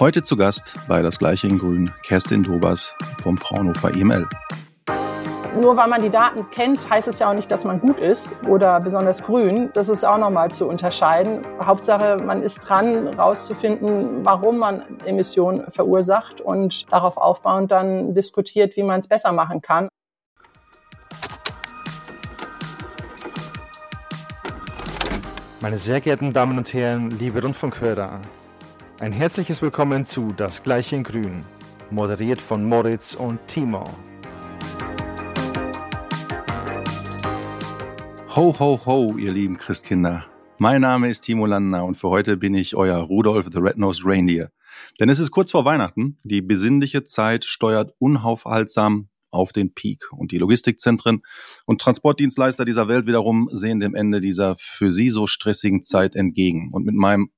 Heute zu Gast bei Das Gleiche in Grün Kerstin Dobers vom Fraunhofer EML. Nur weil man die Daten kennt, heißt es ja auch nicht, dass man gut ist oder besonders grün. Das ist auch nochmal zu unterscheiden. Hauptsache, man ist dran, rauszufinden, warum man Emissionen verursacht und darauf aufbauend dann diskutiert, wie man es besser machen kann. Meine sehr geehrten Damen und Herren, liebe Rundfunkhörer, ein herzliches Willkommen zu Das Gleiche in Grün, moderiert von Moritz und Timo. Ho, ho, ho, ihr lieben Christkinder. Mein Name ist Timo Landner und für heute bin ich euer Rudolf the Red-Nosed Reindeer. Denn es ist kurz vor Weihnachten, die besinnliche Zeit steuert unaufhaltsam auf den Peak. Und die Logistikzentren und Transportdienstleister dieser Welt wiederum sehen dem Ende dieser für sie so stressigen Zeit entgegen. Und mit meinem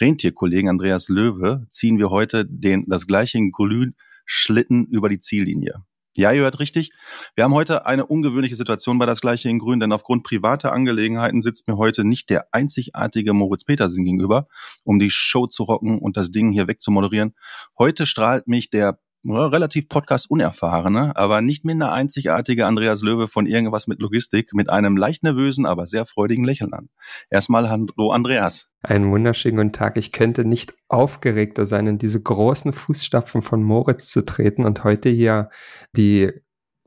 Rentierkollegen Andreas Löwe ziehen wir heute den, das gleiche Glühschlitten über die Ziellinie. Ja, ihr hört richtig. Wir haben heute eine ungewöhnliche Situation bei das gleiche in Grün, denn aufgrund privater Angelegenheiten sitzt mir heute nicht der einzigartige Moritz Petersen gegenüber, um die Show zu rocken und das Ding hier wegzumoderieren. Heute strahlt mich der relativ Podcast-unerfahrene, aber nicht minder einzigartige Andreas Löwe von irgendwas mit Logistik mit einem leicht nervösen, aber sehr freudigen Lächeln an. Erstmal hallo Andreas. Einen wunderschönen guten Tag. Ich könnte nicht aufgeregter sein, in diese großen Fußstapfen von Moritz zu treten und heute hier die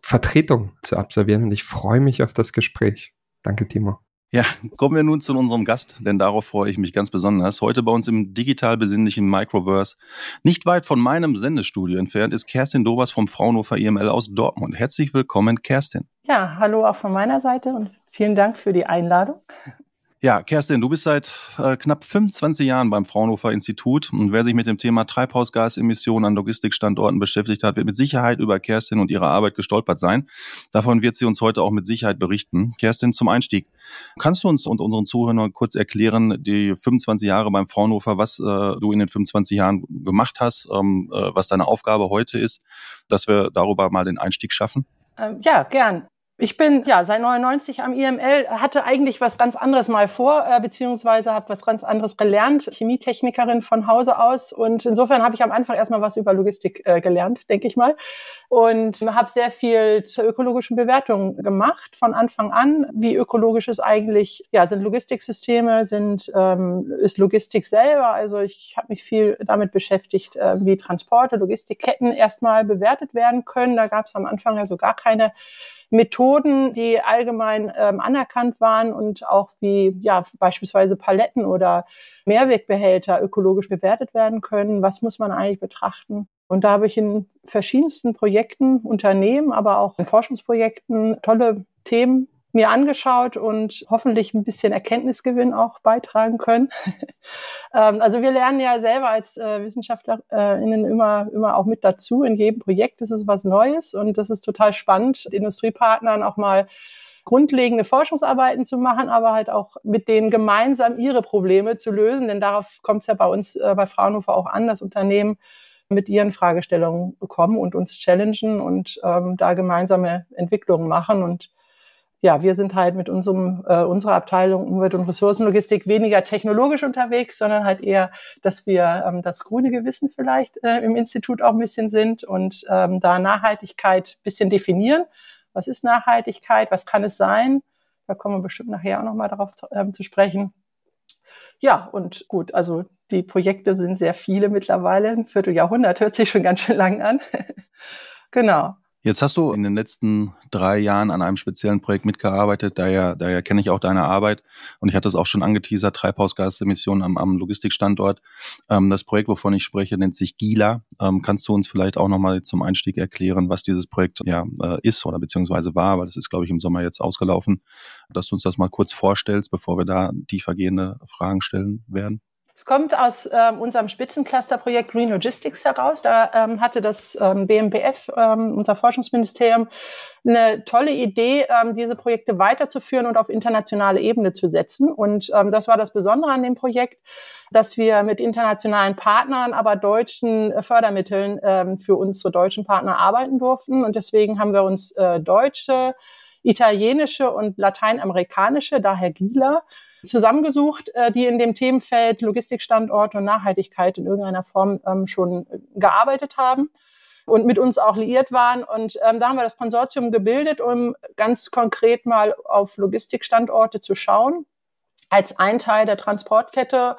Vertretung zu absolvieren. Und ich freue mich auf das Gespräch. Danke, Timo. Ja, kommen wir nun zu unserem Gast, denn darauf freue ich mich ganz besonders. Heute bei uns im digital besinnlichen Microverse, nicht weit von meinem Sendestudio entfernt, ist Kerstin Dobers vom Fraunhofer IML aus Dortmund. Herzlich willkommen, Kerstin. Ja, hallo auch von meiner Seite und vielen Dank für die Einladung. Ja, Kerstin, du bist seit äh, knapp 25 Jahren beim Fraunhofer Institut und wer sich mit dem Thema Treibhausgasemissionen an Logistikstandorten beschäftigt hat, wird mit Sicherheit über Kerstin und ihre Arbeit gestolpert sein. Davon wird sie uns heute auch mit Sicherheit berichten. Kerstin, zum Einstieg, kannst du uns und unseren Zuhörern kurz erklären, die 25 Jahre beim Fraunhofer, was äh, du in den 25 Jahren gemacht hast, ähm, äh, was deine Aufgabe heute ist, dass wir darüber mal den Einstieg schaffen? Ähm, ja, gern. Ich bin ja seit 99 am IML, hatte eigentlich was ganz anderes mal vor, äh, beziehungsweise habe was ganz anderes gelernt, Chemietechnikerin von Hause aus. Und insofern habe ich am Anfang erstmal was über Logistik äh, gelernt, denke ich mal. Und habe sehr viel zur ökologischen Bewertung gemacht von Anfang an. Wie ökologisch ist eigentlich, ja, sind Logistiksysteme, sind, ähm, ist Logistik selber. Also ich habe mich viel damit beschäftigt, äh, wie Transporte, Logistikketten erstmal bewertet werden können. Da gab es am Anfang ja so gar keine Methoden, die allgemein ähm, anerkannt waren und auch wie ja beispielsweise Paletten oder Mehrwegbehälter ökologisch bewertet werden können. Was muss man eigentlich betrachten? Und da habe ich in verschiedensten Projekten, Unternehmen, aber auch in Forschungsprojekten tolle Themen mir angeschaut und hoffentlich ein bisschen Erkenntnisgewinn auch beitragen können. ähm, also wir lernen ja selber als äh, WissenschaftlerInnen immer, immer auch mit dazu. In jedem Projekt ist es was Neues und das ist total spannend, Industriepartnern auch mal grundlegende Forschungsarbeiten zu machen, aber halt auch mit denen gemeinsam ihre Probleme zu lösen. Denn darauf kommt es ja bei uns äh, bei Fraunhofer auch an, dass Unternehmen mit ihren Fragestellungen kommen und uns challengen und ähm, da gemeinsame Entwicklungen machen. Und ja, wir sind halt mit unserem, äh, unserer Abteilung Umwelt- und Ressourcenlogistik weniger technologisch unterwegs, sondern halt eher, dass wir ähm, das grüne Gewissen vielleicht äh, im Institut auch ein bisschen sind und ähm, da Nachhaltigkeit bisschen definieren. Was ist Nachhaltigkeit? Was kann es sein? Da kommen wir bestimmt nachher auch nochmal darauf zu, ähm, zu sprechen. Ja, und gut, also die Projekte sind sehr viele mittlerweile. Ein Vierteljahrhundert hört sich schon ganz schön lang an. genau. Jetzt hast du in den letzten drei Jahren an einem speziellen Projekt mitgearbeitet, daher, daher kenne ich auch deine Arbeit und ich hatte es auch schon angeteasert, Treibhausgasemissionen am, am Logistikstandort. Ähm, das Projekt, wovon ich spreche, nennt sich GILA. Ähm, kannst du uns vielleicht auch nochmal zum Einstieg erklären, was dieses Projekt ja äh, ist oder beziehungsweise war, weil das ist, glaube ich, im Sommer jetzt ausgelaufen, dass du uns das mal kurz vorstellst, bevor wir da tiefergehende Fragen stellen werden? Es kommt aus äh, unserem Spitzencluster-Projekt Green Logistics heraus. Da ähm, hatte das ähm, BMBF, ähm, unser Forschungsministerium, eine tolle Idee, ähm, diese Projekte weiterzuführen und auf internationale Ebene zu setzen. Und ähm, das war das Besondere an dem Projekt, dass wir mit internationalen Partnern, aber deutschen Fördermitteln ähm, für unsere deutschen Partner arbeiten durften. Und deswegen haben wir uns äh, deutsche, italienische und lateinamerikanische, daher GILA, zusammengesucht, äh, die in dem Themenfeld Logistikstandort und Nachhaltigkeit in irgendeiner Form ähm, schon gearbeitet haben und mit uns auch liiert waren. Und ähm, da haben wir das Konsortium gebildet, um ganz konkret mal auf Logistikstandorte zu schauen als ein Teil der Transportkette.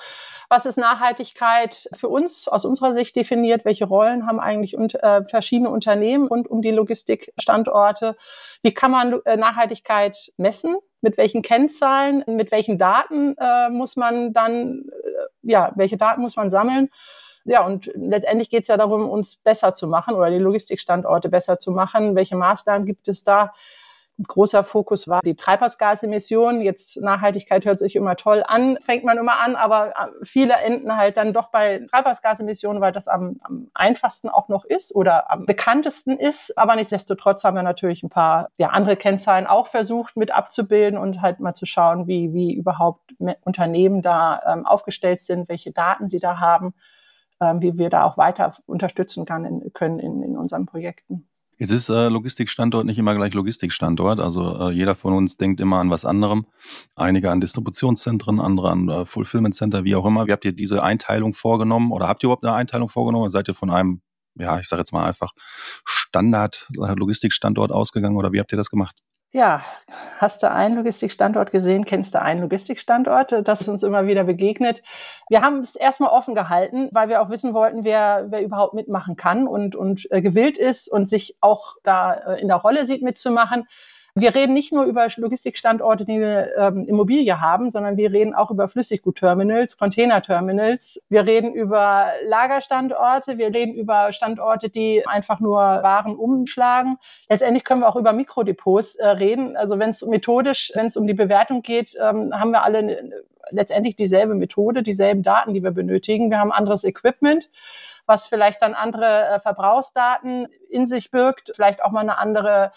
Was ist Nachhaltigkeit für uns aus unserer Sicht definiert? Welche Rollen haben eigentlich und, äh, verschiedene Unternehmen rund um die Logistikstandorte? Wie kann man äh, Nachhaltigkeit messen? Mit welchen Kennzahlen, mit welchen Daten äh, muss man dann, äh, ja, welche Daten muss man sammeln? Ja, und letztendlich geht es ja darum, uns besser zu machen oder die Logistikstandorte besser zu machen. Welche Maßnahmen gibt es da? Großer Fokus war die Treibhausgasemissionen. Jetzt Nachhaltigkeit hört sich immer toll an, fängt man immer an, aber äh, viele enden halt dann doch bei Treibhausgasemissionen, weil das am, am einfachsten auch noch ist oder am bekanntesten ist. Aber nichtsdestotrotz haben wir natürlich ein paar ja, andere Kennzahlen auch versucht mit abzubilden und halt mal zu schauen, wie, wie überhaupt Unternehmen da ähm, aufgestellt sind, welche Daten sie da haben, ähm, wie wir da auch weiter unterstützen kann in, können in, in unseren Projekten. Jetzt ist äh, Logistikstandort nicht immer gleich Logistikstandort. Also äh, jeder von uns denkt immer an was anderem. Einige an Distributionszentren, andere an äh, Fulfillment Center, wie auch immer. Wie habt ihr diese Einteilung vorgenommen oder habt ihr überhaupt eine Einteilung vorgenommen? Seid ihr von einem, ja, ich sage jetzt mal einfach Standard-Logistikstandort ausgegangen oder wie habt ihr das gemacht? Ja, hast du einen Logistikstandort gesehen, kennst du einen Logistikstandort? Das ist uns immer wieder begegnet. Wir haben es erstmal offen gehalten, weil wir auch wissen wollten, wer, wer überhaupt mitmachen kann und, und äh, gewillt ist und sich auch da äh, in der Rolle sieht mitzumachen. Wir reden nicht nur über Logistikstandorte, die eine ähm, Immobilie haben, sondern wir reden auch über Flüssiggutterminals, Containerterminals. Wir reden über Lagerstandorte, wir reden über Standorte, die einfach nur Waren umschlagen. Letztendlich können wir auch über Mikrodepots äh, reden. Also wenn es methodisch, wenn es um die Bewertung geht, ähm, haben wir alle letztendlich dieselbe Methode, dieselben Daten, die wir benötigen. Wir haben anderes Equipment was vielleicht dann andere äh, Verbrauchsdaten in sich birgt, vielleicht auch mal eine andere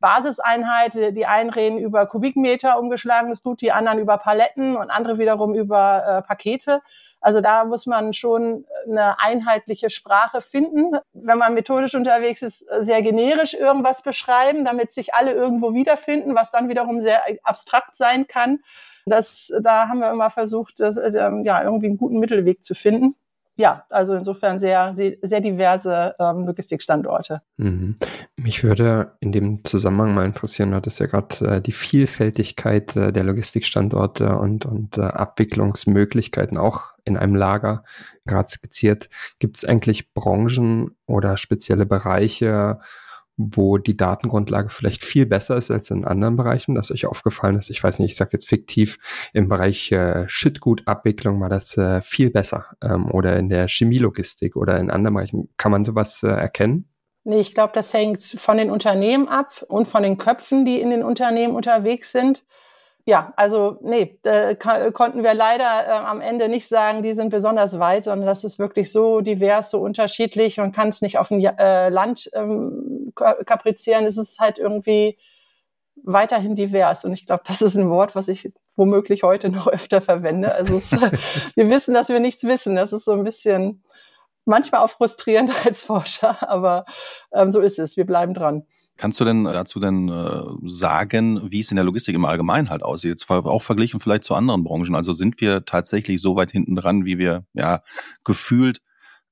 Basiseinheit. Die einen reden über Kubikmeter umgeschlagenes Gut, die anderen über Paletten und andere wiederum über äh, Pakete. Also da muss man schon eine einheitliche Sprache finden. Wenn man methodisch unterwegs ist, sehr generisch irgendwas beschreiben, damit sich alle irgendwo wiederfinden, was dann wiederum sehr abstrakt sein kann. Das, da haben wir immer versucht, das, äh, ja, irgendwie einen guten Mittelweg zu finden ja, also insofern sehr, sehr diverse ähm, Logistikstandorte. Mhm. Mich würde in dem Zusammenhang mal interessieren, du hattest ja gerade äh, die Vielfältigkeit äh, der Logistikstandorte und, und äh, Abwicklungsmöglichkeiten auch in einem Lager gerade skizziert. Gibt es eigentlich Branchen oder spezielle Bereiche, wo die Datengrundlage vielleicht viel besser ist als in anderen Bereichen, dass euch aufgefallen ist, ich weiß nicht, ich sage jetzt fiktiv, im Bereich äh, Schüttgutabwicklung war das äh, viel besser ähm, oder in der Chemielogistik oder in anderen Bereichen. Kann man sowas äh, erkennen? Nee, ich glaube, das hängt von den Unternehmen ab und von den Köpfen, die in den Unternehmen unterwegs sind ja, also nee, da konnten wir leider äh, am Ende nicht sagen, die sind besonders weit, sondern das ist wirklich so divers, so unterschiedlich. Man kann es nicht auf ein äh, Land ähm, kaprizieren. Es ist halt irgendwie weiterhin divers. Und ich glaube, das ist ein Wort, was ich womöglich heute noch öfter verwende. Also es, wir wissen, dass wir nichts wissen. Das ist so ein bisschen manchmal auch frustrierend als Forscher, aber ähm, so ist es. Wir bleiben dran. Kannst du denn dazu denn äh, sagen, wie es in der Logistik im Allgemeinen halt aussieht? Jetzt auch verglichen vielleicht zu anderen Branchen. Also sind wir tatsächlich so weit hinten dran, wie wir ja gefühlt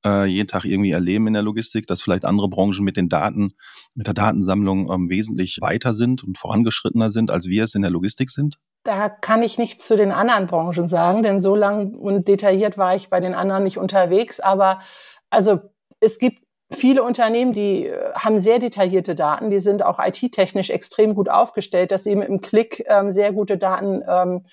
äh, jeden Tag irgendwie erleben in der Logistik, dass vielleicht andere Branchen mit den Daten, mit der Datensammlung ähm, wesentlich weiter sind und vorangeschrittener sind, als wir es in der Logistik sind? Da kann ich nichts zu den anderen Branchen sagen, denn so lang und detailliert war ich bei den anderen nicht unterwegs. Aber also es gibt viele Unternehmen, die äh, haben sehr detaillierte Daten, die sind auch IT-technisch extrem gut aufgestellt, dass sie mit einem Klick ähm, sehr gute Daten ähm,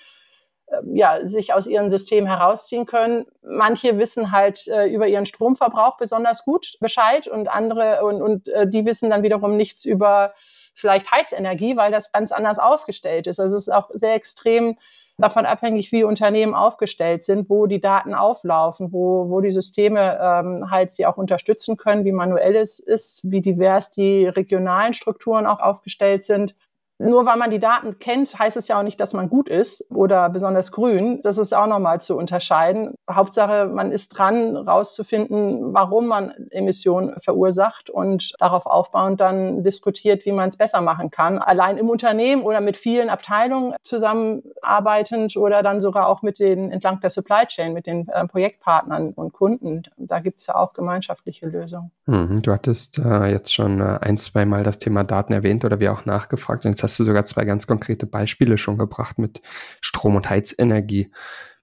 äh, ja, sich aus ihrem System herausziehen können. Manche wissen halt äh, über ihren Stromverbrauch besonders gut Bescheid und andere und, und äh, die wissen dann wiederum nichts über vielleicht Heizenergie, weil das ganz anders aufgestellt ist. Also es ist auch sehr extrem davon abhängig, wie Unternehmen aufgestellt sind, wo die Daten auflaufen, wo, wo die Systeme ähm, halt sie auch unterstützen können, wie manuell es ist, wie divers die regionalen Strukturen auch aufgestellt sind. Nur weil man die Daten kennt, heißt es ja auch nicht, dass man gut ist oder besonders grün. Das ist auch nochmal zu unterscheiden. Hauptsache, man ist dran, rauszufinden, warum man Emissionen verursacht und darauf aufbauend dann diskutiert, wie man es besser machen kann. Allein im Unternehmen oder mit vielen Abteilungen zusammenarbeitend oder dann sogar auch mit den entlang der Supply Chain, mit den äh, Projektpartnern und Kunden. Da gibt es ja auch gemeinschaftliche Lösungen. Mhm, du hattest äh, jetzt schon äh, ein, zwei Mal das Thema Daten erwähnt oder wir auch nachgefragt. Jetzt hast du sogar zwei ganz konkrete Beispiele schon gebracht mit Strom- und Heizenergie.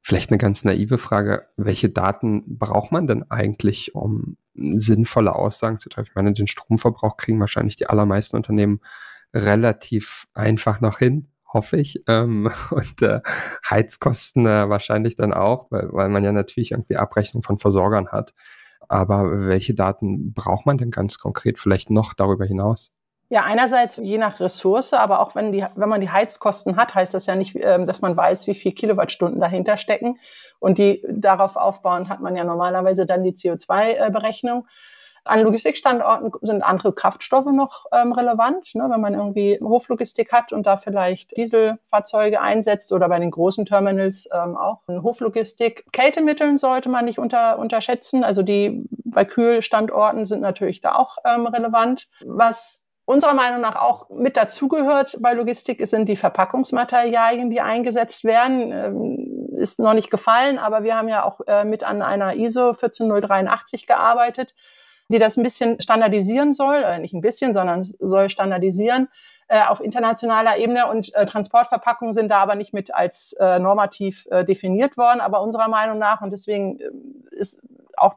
Vielleicht eine ganz naive Frage. Welche Daten braucht man denn eigentlich, um sinnvolle Aussagen zu treffen? Ich meine, den Stromverbrauch kriegen wahrscheinlich die allermeisten Unternehmen relativ einfach noch hin, hoffe ich. Ähm, und äh, Heizkosten äh, wahrscheinlich dann auch, weil, weil man ja natürlich irgendwie Abrechnung von Versorgern hat. Aber welche Daten braucht man denn ganz konkret vielleicht noch darüber hinaus? Ja, einerseits je nach Ressource, aber auch wenn, die, wenn man die Heizkosten hat, heißt das ja nicht, ähm, dass man weiß, wie viel Kilowattstunden dahinter stecken. Und die darauf aufbauen hat man ja normalerweise dann die CO2-Berechnung. An Logistikstandorten sind andere Kraftstoffe noch ähm, relevant, ne, wenn man irgendwie Hoflogistik hat und da vielleicht Dieselfahrzeuge einsetzt oder bei den großen Terminals ähm, auch Hoflogistik. Kältemitteln sollte man nicht unter, unterschätzen. Also die bei Kühlstandorten sind natürlich da auch ähm, relevant. Was unserer Meinung nach auch mit dazugehört bei Logistik sind die Verpackungsmaterialien, die eingesetzt werden. Ähm, ist noch nicht gefallen, aber wir haben ja auch äh, mit an einer ISO 14083 gearbeitet, die das ein bisschen standardisieren soll, äh, nicht ein bisschen, sondern soll standardisieren äh, auf internationaler Ebene und Transportverpackungen sind da aber nicht mit als normativ definiert worden, aber unserer Meinung nach und deswegen äh, ist auch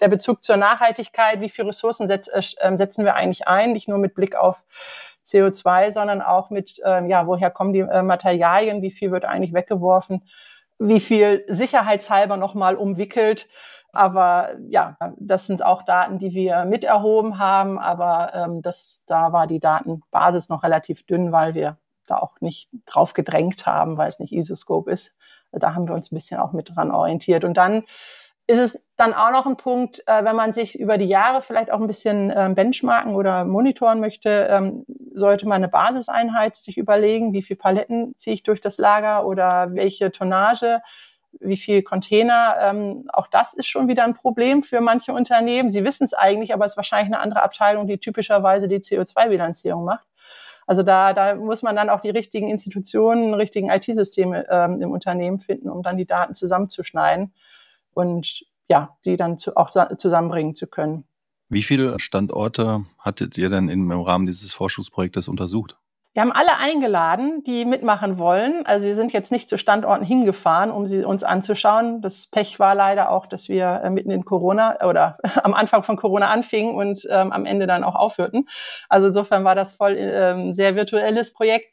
der Bezug zur Nachhaltigkeit, wie viele Ressourcen setz, äh, ähm, setzen wir eigentlich ein, nicht nur mit Blick auf CO2, sondern auch mit, äh, ja, woher kommen die äh, Materialien, wie viel wird eigentlich weggeworfen, wie viel sicherheitshalber nochmal umwickelt. Aber ja, das sind auch Daten, die wir miterhoben haben, aber ähm, das, da war die Datenbasis noch relativ dünn, weil wir da auch nicht drauf gedrängt haben, weil es nicht ISO-Scope ist. Da haben wir uns ein bisschen auch mit dran orientiert. Und dann ist es dann auch noch ein Punkt, äh, wenn man sich über die Jahre vielleicht auch ein bisschen ähm, benchmarken oder monitoren möchte, ähm, sollte man eine Basiseinheit sich überlegen, wie viel Paletten ziehe ich durch das Lager oder welche Tonnage, wie viel Container. Ähm, auch das ist schon wieder ein Problem für manche Unternehmen. Sie wissen es eigentlich, aber es ist wahrscheinlich eine andere Abteilung, die typischerweise die CO2-Bilanzierung macht. Also da, da muss man dann auch die richtigen Institutionen, richtigen IT-Systeme ähm, im Unternehmen finden, um dann die Daten zusammenzuschneiden und ja, die dann zu, auch zusammenbringen zu können. Wie viele Standorte hattet ihr denn im Rahmen dieses Forschungsprojektes untersucht? Wir haben alle eingeladen, die mitmachen wollen. Also wir sind jetzt nicht zu Standorten hingefahren, um sie uns anzuschauen. Das Pech war leider auch, dass wir äh, mitten in Corona oder am Anfang von Corona anfingen und ähm, am Ende dann auch aufhörten. Also insofern war das voll ähm, sehr virtuelles Projekt.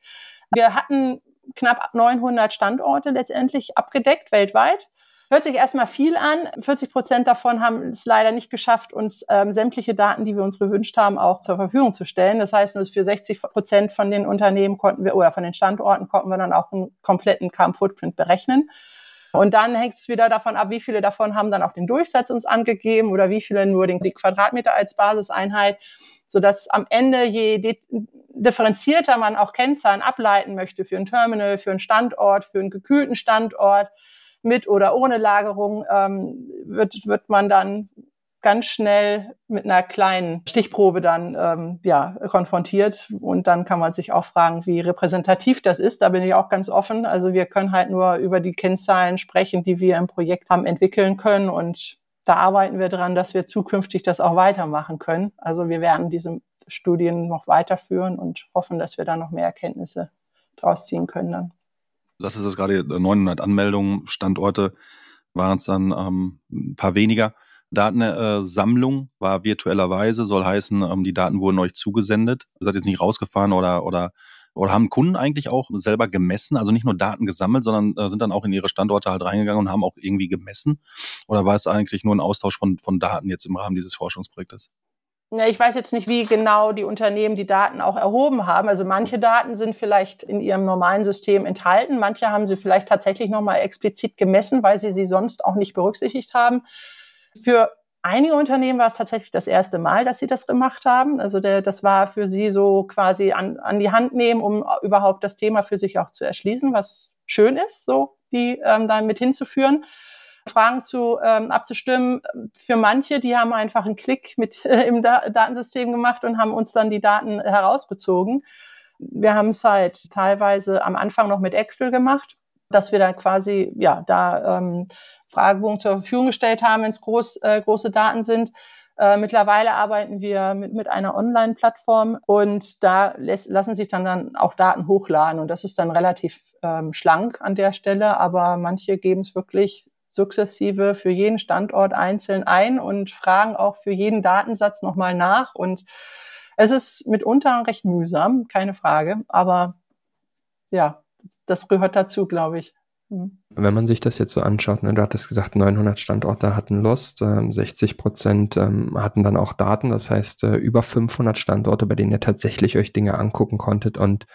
Wir hatten knapp 900 Standorte letztendlich abgedeckt weltweit. Hört sich erstmal viel an. 40 Prozent davon haben es leider nicht geschafft, uns ähm, sämtliche Daten, die wir uns gewünscht haben, auch zur Verfügung zu stellen. Das heißt, nur für 60 Prozent von den Unternehmen konnten wir oder von den Standorten konnten wir dann auch einen kompletten Carbon Footprint berechnen. Und dann hängt es wieder davon ab, wie viele davon haben dann auch den Durchsatz uns angegeben oder wie viele nur den Quadratmeter als Basiseinheit, sodass am Ende je differenzierter man auch Kennzahlen ableiten möchte für ein Terminal, für einen Standort, für einen gekühlten Standort, mit oder ohne Lagerung, ähm, wird, wird man dann ganz schnell mit einer kleinen Stichprobe dann ähm, ja, konfrontiert. Und dann kann man sich auch fragen, wie repräsentativ das ist. Da bin ich auch ganz offen. Also wir können halt nur über die Kennzahlen sprechen, die wir im Projekt haben entwickeln können. Und da arbeiten wir dran, dass wir zukünftig das auch weitermachen können. Also wir werden diese Studien noch weiterführen und hoffen, dass wir da noch mehr Erkenntnisse draus ziehen können dann sagtest es gerade, 900 Anmeldungen, Standorte waren es dann ähm, ein paar weniger. Datensammlung äh, war virtuellerweise, soll heißen, ähm, die Daten wurden euch zugesendet. Ihr seid jetzt nicht rausgefahren oder, oder, oder haben Kunden eigentlich auch selber gemessen, also nicht nur Daten gesammelt, sondern äh, sind dann auch in ihre Standorte halt reingegangen und haben auch irgendwie gemessen? Oder war es eigentlich nur ein Austausch von, von Daten jetzt im Rahmen dieses Forschungsprojektes? Ja, ich weiß jetzt nicht, wie genau die Unternehmen die Daten auch erhoben haben. Also manche Daten sind vielleicht in ihrem normalen System enthalten, manche haben sie vielleicht tatsächlich nochmal explizit gemessen, weil sie sie sonst auch nicht berücksichtigt haben. Für einige Unternehmen war es tatsächlich das erste Mal, dass sie das gemacht haben. Also der, das war für sie so quasi an, an die Hand nehmen, um überhaupt das Thema für sich auch zu erschließen, was schön ist, so die ähm, da mit hinzuführen. Fragen zu ähm, abzustimmen. Für manche, die haben einfach einen Klick mit äh, im da Datensystem gemacht und haben uns dann die Daten herausgezogen. Wir haben es halt teilweise am Anfang noch mit Excel gemacht, dass wir dann quasi ja da ähm, Fragebogen zur Verfügung gestellt haben, wenn es groß, äh, große Daten sind. Äh, mittlerweile arbeiten wir mit, mit einer Online-Plattform und da lässt, lassen sich dann, dann auch Daten hochladen und das ist dann relativ ähm, schlank an der Stelle, aber manche geben es wirklich sukzessive für jeden Standort einzeln ein und fragen auch für jeden Datensatz nochmal nach und es ist mitunter recht mühsam, keine Frage, aber ja, das gehört dazu, glaube ich. Mhm. Wenn man sich das jetzt so anschaut, ne, du hattest gesagt, 900 Standorte hatten Lost, äh, 60 Prozent ähm, hatten dann auch Daten, das heißt äh, über 500 Standorte, bei denen ihr tatsächlich euch Dinge angucken konntet und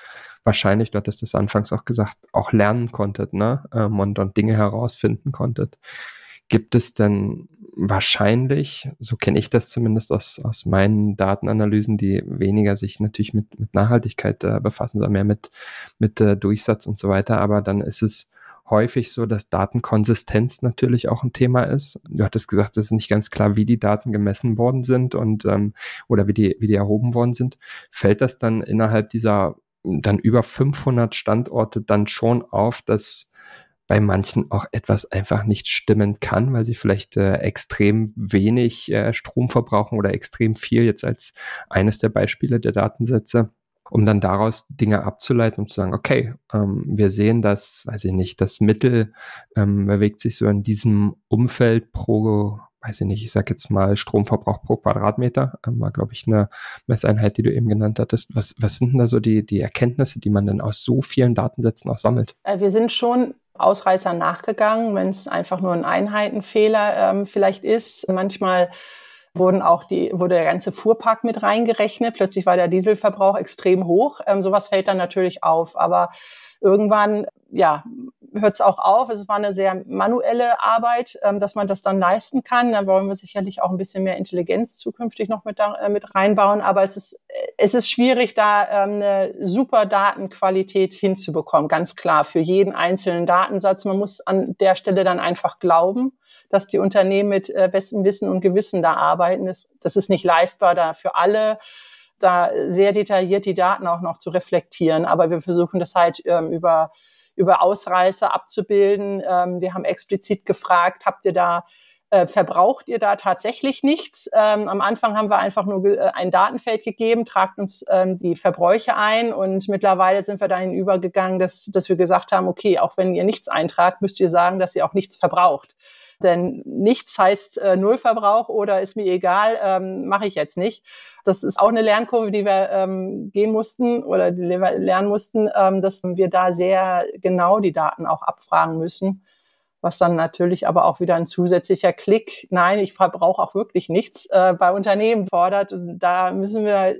wahrscheinlich, du hattest das anfangs auch gesagt, auch lernen konntet ne, ähm, und, und Dinge herausfinden konntet. Gibt es denn wahrscheinlich, so kenne ich das zumindest aus, aus meinen Datenanalysen, die weniger sich natürlich mit, mit Nachhaltigkeit äh, befassen, sondern mehr mit, mit äh, Durchsatz und so weiter, aber dann ist es häufig so, dass Datenkonsistenz natürlich auch ein Thema ist. Du hattest gesagt, es ist nicht ganz klar, wie die Daten gemessen worden sind und ähm, oder wie die, wie die erhoben worden sind. Fällt das dann innerhalb dieser dann über 500 Standorte dann schon auf, dass bei manchen auch etwas einfach nicht stimmen kann, weil sie vielleicht äh, extrem wenig äh, Strom verbrauchen oder extrem viel, jetzt als eines der Beispiele der Datensätze um dann daraus Dinge abzuleiten und zu sagen, okay, ähm, wir sehen, dass, weiß ich nicht, das Mittel ähm, bewegt sich so in diesem Umfeld pro, weiß ich nicht, ich sag jetzt mal Stromverbrauch pro Quadratmeter, ähm, war, glaube ich, eine Messeinheit, die du eben genannt hattest. Was, was sind denn da so die, die Erkenntnisse, die man dann aus so vielen Datensätzen auch sammelt? Äh, wir sind schon Ausreißer nachgegangen, wenn es einfach nur ein Einheitenfehler ähm, vielleicht ist. Manchmal wurden auch die, wurde der ganze Fuhrpark mit reingerechnet. Plötzlich war der Dieselverbrauch extrem hoch. Ähm, sowas fällt dann natürlich auf. Aber irgendwann, ja, hört es auch auf. Es war eine sehr manuelle Arbeit, ähm, dass man das dann leisten kann. Da wollen wir sicherlich auch ein bisschen mehr Intelligenz zukünftig noch mit, da, äh, mit reinbauen. Aber es ist, es ist schwierig, da ähm, eine super Datenqualität hinzubekommen. Ganz klar, für jeden einzelnen Datensatz. Man muss an der Stelle dann einfach glauben dass die Unternehmen mit äh, bestem Wissen und Gewissen da arbeiten. Das, ist nicht leistbar da für alle, da sehr detailliert die Daten auch noch zu reflektieren. Aber wir versuchen das halt ähm, über, über Ausreißer abzubilden. Ähm, wir haben explizit gefragt, habt ihr da äh, verbraucht ihr da tatsächlich nichts? Ähm, am Anfang haben wir einfach nur äh, ein Datenfeld gegeben, tragt uns ähm, die Verbräuche ein und mittlerweile sind wir dahin übergegangen, dass, dass wir gesagt haben, okay, auch wenn ihr nichts eintragt, müsst ihr sagen, dass ihr auch nichts verbraucht. Denn nichts heißt äh, Nullverbrauch oder ist mir egal, ähm, mache ich jetzt nicht. Das ist auch eine Lernkurve, die wir ähm, gehen mussten oder die wir lernen mussten, ähm, dass wir da sehr genau die Daten auch abfragen müssen. Was dann natürlich aber auch wieder ein zusätzlicher Klick, nein, ich verbrauche auch wirklich nichts, äh, bei Unternehmen fordert. Und da müssen wir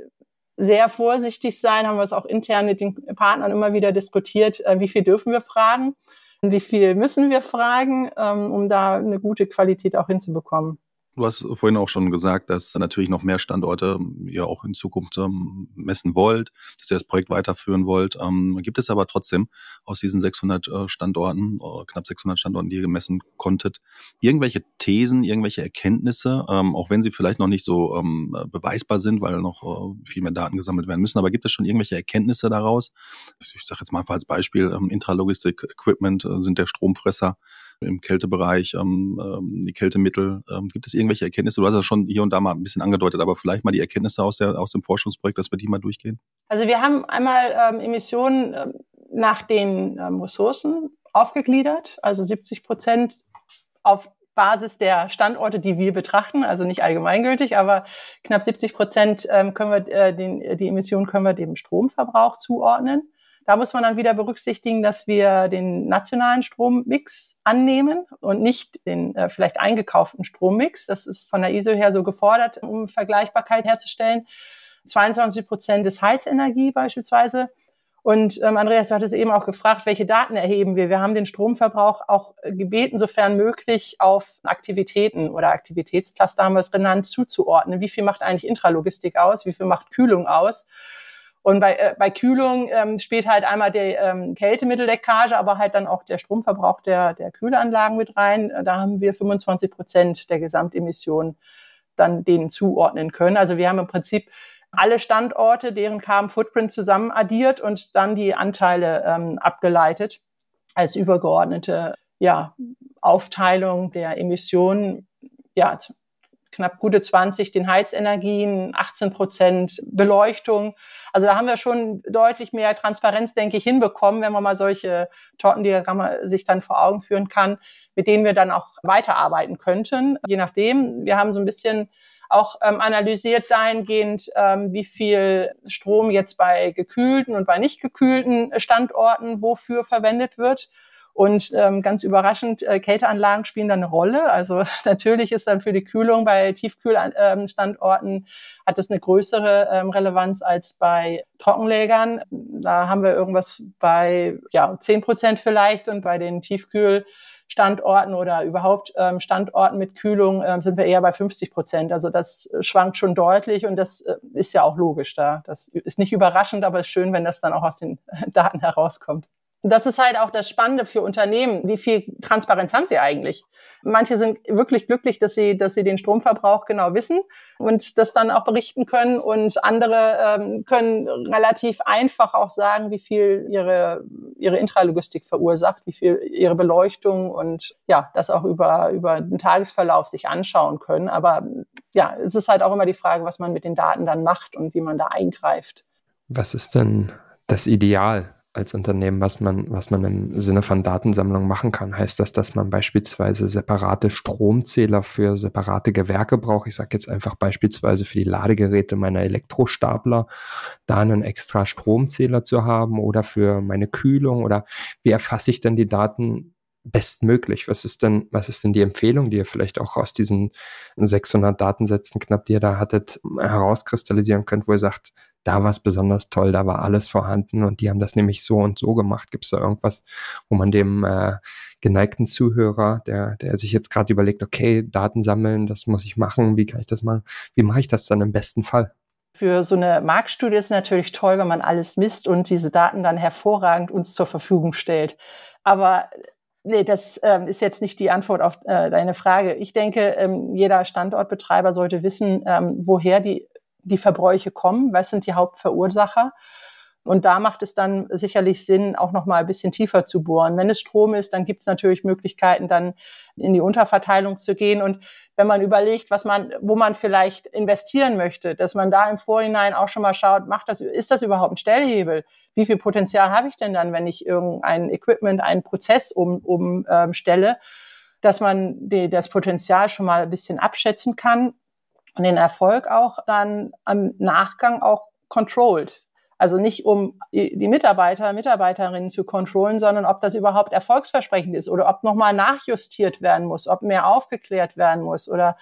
sehr vorsichtig sein, haben wir es auch intern mit den Partnern immer wieder diskutiert, äh, wie viel dürfen wir fragen wie viel müssen wir fragen, ähm, um da eine gute Qualität auch hinzubekommen? Du hast vorhin auch schon gesagt, dass natürlich noch mehr Standorte ihr auch in Zukunft ähm, messen wollt, dass ihr das Projekt weiterführen wollt. Ähm, gibt es aber trotzdem aus diesen 600 äh, Standorten, äh, knapp 600 Standorten, die ihr gemessen konntet, irgendwelche Thesen, irgendwelche Erkenntnisse, ähm, auch wenn sie vielleicht noch nicht so beweisbar sind, weil noch äh, viel mehr Daten gesammelt werden müssen. Aber gibt es schon irgendwelche Erkenntnisse daraus? Ich sage jetzt mal als Beispiel, Intralogistik Equipment äh, sind der Stromfresser im Kältebereich, ähm, ähm, die Kältemittel. Ähm, gibt es irgendwelche Erkenntnisse? Du hast ja schon hier und da mal ein bisschen angedeutet, aber vielleicht mal die Erkenntnisse aus, der, aus dem Forschungsprojekt, dass wir die mal durchgehen. Also wir haben einmal ähm, Emissionen ähm, nach den ähm, Ressourcen aufgegliedert, also 70 Prozent auf Basis der Standorte, die wir betrachten, also nicht allgemeingültig, aber knapp 70 Prozent ähm, können wir äh, den, die Emissionen können wir dem Stromverbrauch zuordnen. Da muss man dann wieder berücksichtigen, dass wir den nationalen Strommix annehmen und nicht den äh, vielleicht eingekauften Strommix. Das ist von der ISO her so gefordert, um Vergleichbarkeit herzustellen. 22 Prozent ist Heizenergie beispielsweise Und ähm, Andreas, du hattest eben auch gefragt, welche Daten erheben wir? Wir haben den Stromverbrauch auch gebeten, sofern möglich, auf Aktivitäten oder Aktivitätscluster haben wir es genannt, zuzuordnen. Wie viel macht eigentlich Intralogistik aus? Wie viel macht Kühlung aus? Und bei, äh, bei Kühlung ähm, spielt halt einmal die ähm, Kältemittelleckage, aber halt dann auch der Stromverbrauch der, der Kühlanlagen mit rein. Da haben wir 25 Prozent der Gesamtemissionen dann denen zuordnen können. Also wir haben im Prinzip alle Standorte, deren Carbon Footprint zusammen addiert und dann die Anteile ähm, abgeleitet als übergeordnete ja, Aufteilung der Emissionen. Ja, knapp gute 20 den Heizenergien, 18 Prozent Beleuchtung. Also da haben wir schon deutlich mehr Transparenz, denke ich, hinbekommen, wenn man mal solche Tortendiagramme sich dann vor Augen führen kann, mit denen wir dann auch weiterarbeiten könnten. Je nachdem, wir haben so ein bisschen auch ähm, analysiert dahingehend, ähm, wie viel Strom jetzt bei gekühlten und bei nicht gekühlten Standorten wofür verwendet wird. Und ähm, ganz überraschend, äh, Kälteanlagen spielen da eine Rolle. Also natürlich ist dann für die Kühlung bei Tiefkühlstandorten hat es eine größere ähm, Relevanz als bei Trockenlägern. Da haben wir irgendwas bei ja, zehn Prozent vielleicht und bei den Tiefkühlstandorten oder überhaupt ähm, Standorten mit Kühlung ähm, sind wir eher bei 50 Prozent. Also das schwankt schon deutlich und das äh, ist ja auch logisch da. Das ist nicht überraschend, aber es ist schön, wenn das dann auch aus den Daten herauskommt das ist halt auch das Spannende für Unternehmen. Wie viel Transparenz haben sie eigentlich? Manche sind wirklich glücklich, dass sie, dass sie den Stromverbrauch genau wissen und das dann auch berichten können. Und andere ähm, können relativ einfach auch sagen, wie viel ihre, ihre Intralogistik verursacht, wie viel ihre Beleuchtung und ja, das auch über, über den Tagesverlauf sich anschauen können. Aber ja, es ist halt auch immer die Frage, was man mit den Daten dann macht und wie man da eingreift. Was ist denn das Ideal? Als Unternehmen, was man, was man im Sinne von Datensammlung machen kann. Heißt das, dass man beispielsweise separate Stromzähler für separate Gewerke braucht? Ich sage jetzt einfach beispielsweise für die Ladegeräte meiner Elektrostapler, da einen extra Stromzähler zu haben oder für meine Kühlung oder wie erfasse ich denn die Daten bestmöglich? Was ist denn, was ist denn die Empfehlung, die ihr vielleicht auch aus diesen 600 Datensätzen knapp, die ihr da hattet, herauskristallisieren könnt, wo ihr sagt, da war es besonders toll, da war alles vorhanden und die haben das nämlich so und so gemacht. Gibt es da irgendwas, wo man dem äh, geneigten Zuhörer, der, der sich jetzt gerade überlegt, okay, Daten sammeln, das muss ich machen, wie kann ich das machen? Wie mache ich das dann im besten Fall? Für so eine Marktstudie ist es natürlich toll, wenn man alles misst und diese Daten dann hervorragend uns zur Verfügung stellt. Aber Nee, das ähm, ist jetzt nicht die Antwort auf äh, deine Frage. Ich denke, ähm, jeder Standortbetreiber sollte wissen, ähm, woher die die Verbräuche kommen, was sind die Hauptverursacher. Und da macht es dann sicherlich Sinn, auch noch mal ein bisschen tiefer zu bohren. Wenn es Strom ist, dann gibt es natürlich Möglichkeiten, dann in die Unterverteilung zu gehen. Und wenn man überlegt, was man, wo man vielleicht investieren möchte, dass man da im Vorhinein auch schon mal schaut, macht das, ist das überhaupt ein Stellhebel? Wie viel Potenzial habe ich denn dann, wenn ich irgendein Equipment, einen Prozess umstelle, um, ähm, dass man die, das Potenzial schon mal ein bisschen abschätzen kann und den Erfolg auch dann am Nachgang auch controlled. Also nicht um die Mitarbeiter, Mitarbeiterinnen zu kontrollieren, sondern ob das überhaupt erfolgsversprechend ist oder ob nochmal nachjustiert werden muss, ob mehr aufgeklärt werden muss oder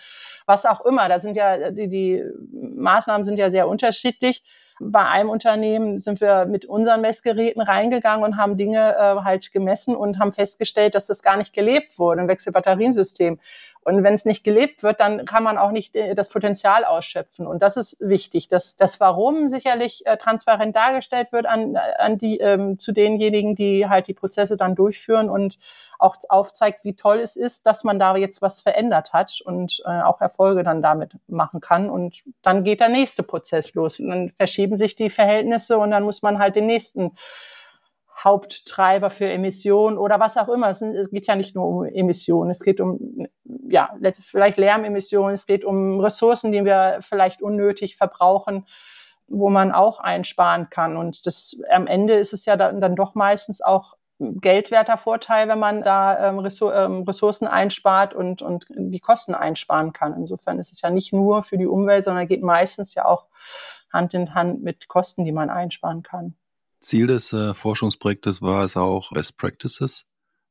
was auch immer. Da sind ja, die, die Maßnahmen sind ja sehr unterschiedlich. Bei einem Unternehmen sind wir mit unseren Messgeräten reingegangen und haben Dinge äh, halt gemessen und haben festgestellt, dass das gar nicht gelebt wurde, ein Wechselbatteriensystem. Und wenn es nicht gelebt wird, dann kann man auch nicht äh, das Potenzial ausschöpfen. Und das ist wichtig, dass das Warum sicherlich äh, transparent dargestellt wird an, an die, ähm, zu denjenigen, die halt die Prozesse dann durchführen und auch aufzeigt, wie toll es ist, dass man da jetzt was verändert hat und äh, auch Erfolge dann damit machen kann. Und dann geht der nächste Prozess los. Und dann verschieben sich die Verhältnisse und dann muss man halt den nächsten Haupttreiber für Emissionen oder was auch immer. Es, geht ja nicht nur um Emissionen, es geht um ja vielleicht Lärmemissionen, es geht um Ressourcen, die wir vielleicht unnötig verbrauchen, wo man auch einsparen kann. Und das am Ende ist es ja dann, dann doch meistens auch geldwerter Vorteil, wenn man da ähm, ähm, Ressourcen einspart und, und die Kosten einsparen kann. Insofern ist es ja nicht nur für die Umwelt, sondern geht meistens ja auch Hand in Hand mit Kosten, die man einsparen kann. Ziel des äh, Forschungsprojektes war es auch, Best Practices